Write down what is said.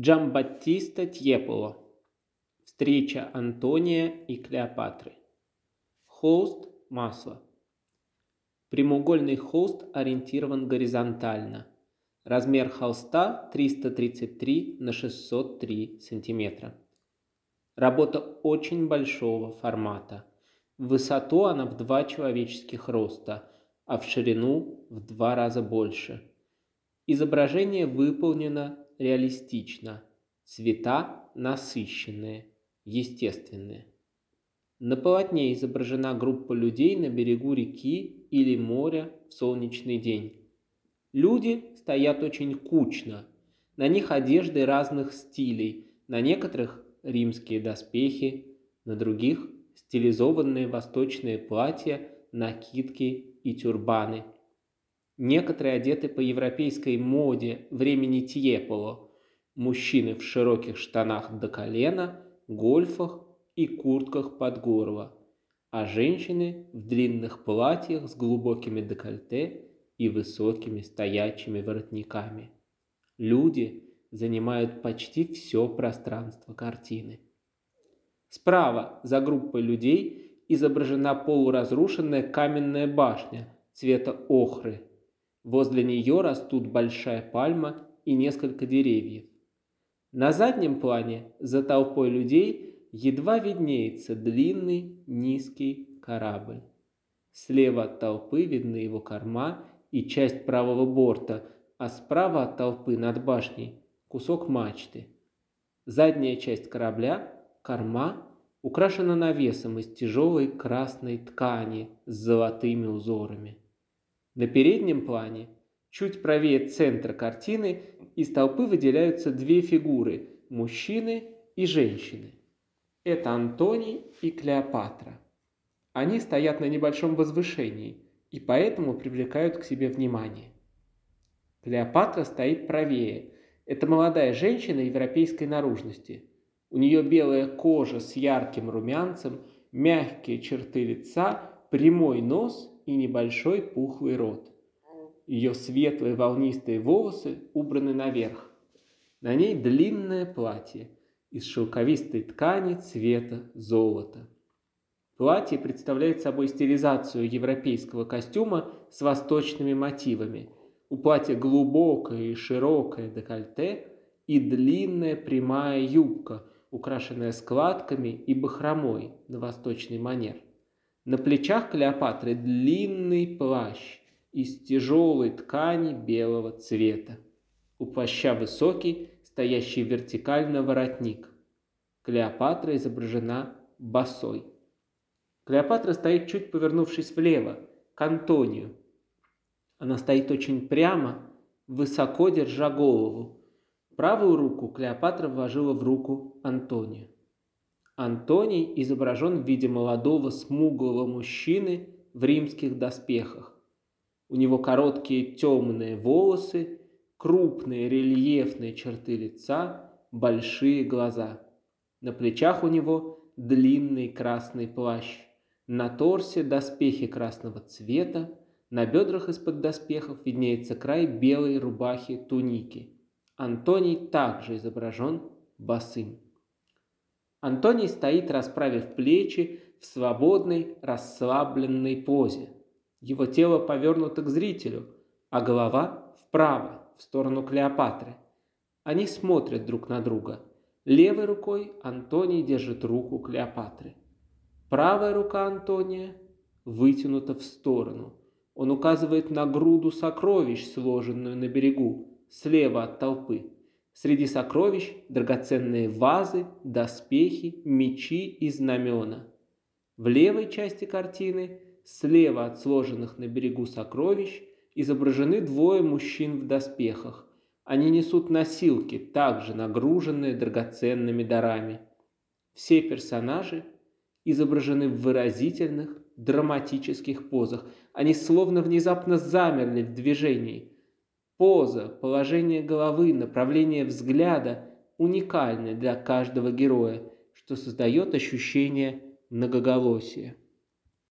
Джамбаттиста Тьеполо. Встреча Антония и Клеопатры. Холст – масло. Прямоугольный холст ориентирован горизонтально. Размер холста 333 на 603 сантиметра. Работа очень большого формата. В высоту она в два человеческих роста, а в ширину в два раза больше. Изображение выполнено реалистично, цвета насыщенные, естественные. На полотне изображена группа людей на берегу реки или моря в солнечный день. Люди стоят очень кучно, на них одежды разных стилей, на некоторых римские доспехи, на других стилизованные восточные платья, накидки и тюрбаны. Некоторые одеты по европейской моде времени Тьеполо. Мужчины в широких штанах до колена, гольфах и куртках под горло, а женщины в длинных платьях с глубокими декольте и высокими стоячими воротниками. Люди занимают почти все пространство картины. Справа за группой людей изображена полуразрушенная каменная башня цвета охры. Возле нее растут большая пальма и несколько деревьев. На заднем плане, за толпой людей, едва виднеется длинный низкий корабль. Слева от толпы видны его корма и часть правого борта, а справа от толпы над башней кусок мачты. Задняя часть корабля, корма, украшена навесом из тяжелой красной ткани с золотыми узорами. На переднем плане, чуть правее центра картины, из толпы выделяются две фигуры – мужчины и женщины. Это Антоний и Клеопатра. Они стоят на небольшом возвышении и поэтому привлекают к себе внимание. Клеопатра стоит правее – это молодая женщина европейской наружности. У нее белая кожа с ярким румянцем, мягкие черты лица, прямой нос и небольшой пухлый рот. Ее светлые волнистые волосы убраны наверх. На ней длинное платье из шелковистой ткани цвета золота. Платье представляет собой стилизацию европейского костюма с восточными мотивами – у платья глубокое и широкое декольте и длинная прямая юбка, украшенная складками и бахромой на восточный манер. На плечах Клеопатры длинный плащ из тяжелой ткани белого цвета. У плаща высокий, стоящий вертикально воротник. Клеопатра изображена босой. Клеопатра стоит чуть повернувшись влево, к Антонию, она стоит очень прямо, высоко держа голову. Правую руку Клеопатра вложила в руку Антония. Антоний изображен в виде молодого смуглого мужчины в римских доспехах. У него короткие темные волосы, крупные рельефные черты лица, большие глаза. На плечах у него длинный красный плащ. На торсе доспехи красного цвета, на бедрах из-под доспехов виднеется край белой рубахи туники. Антоний также изображен босым. Антоний стоит, расправив плечи, в свободной, расслабленной позе. Его тело повернуто к зрителю, а голова вправо, в сторону Клеопатры. Они смотрят друг на друга. Левой рукой Антоний держит руку Клеопатры. Правая рука Антония вытянута в сторону – он указывает на груду сокровищ, сложенную на берегу, слева от толпы. Среди сокровищ драгоценные вазы, доспехи, мечи и знамена. В левой части картины, слева от сложенных на берегу сокровищ, изображены двое мужчин в доспехах. Они несут носилки, также нагруженные драгоценными дарами. Все персонажи изображены в выразительных, драматических позах. Они словно внезапно замерли в движении. Поза, положение головы, направление взгляда уникальны для каждого героя, что создает ощущение многоголосия.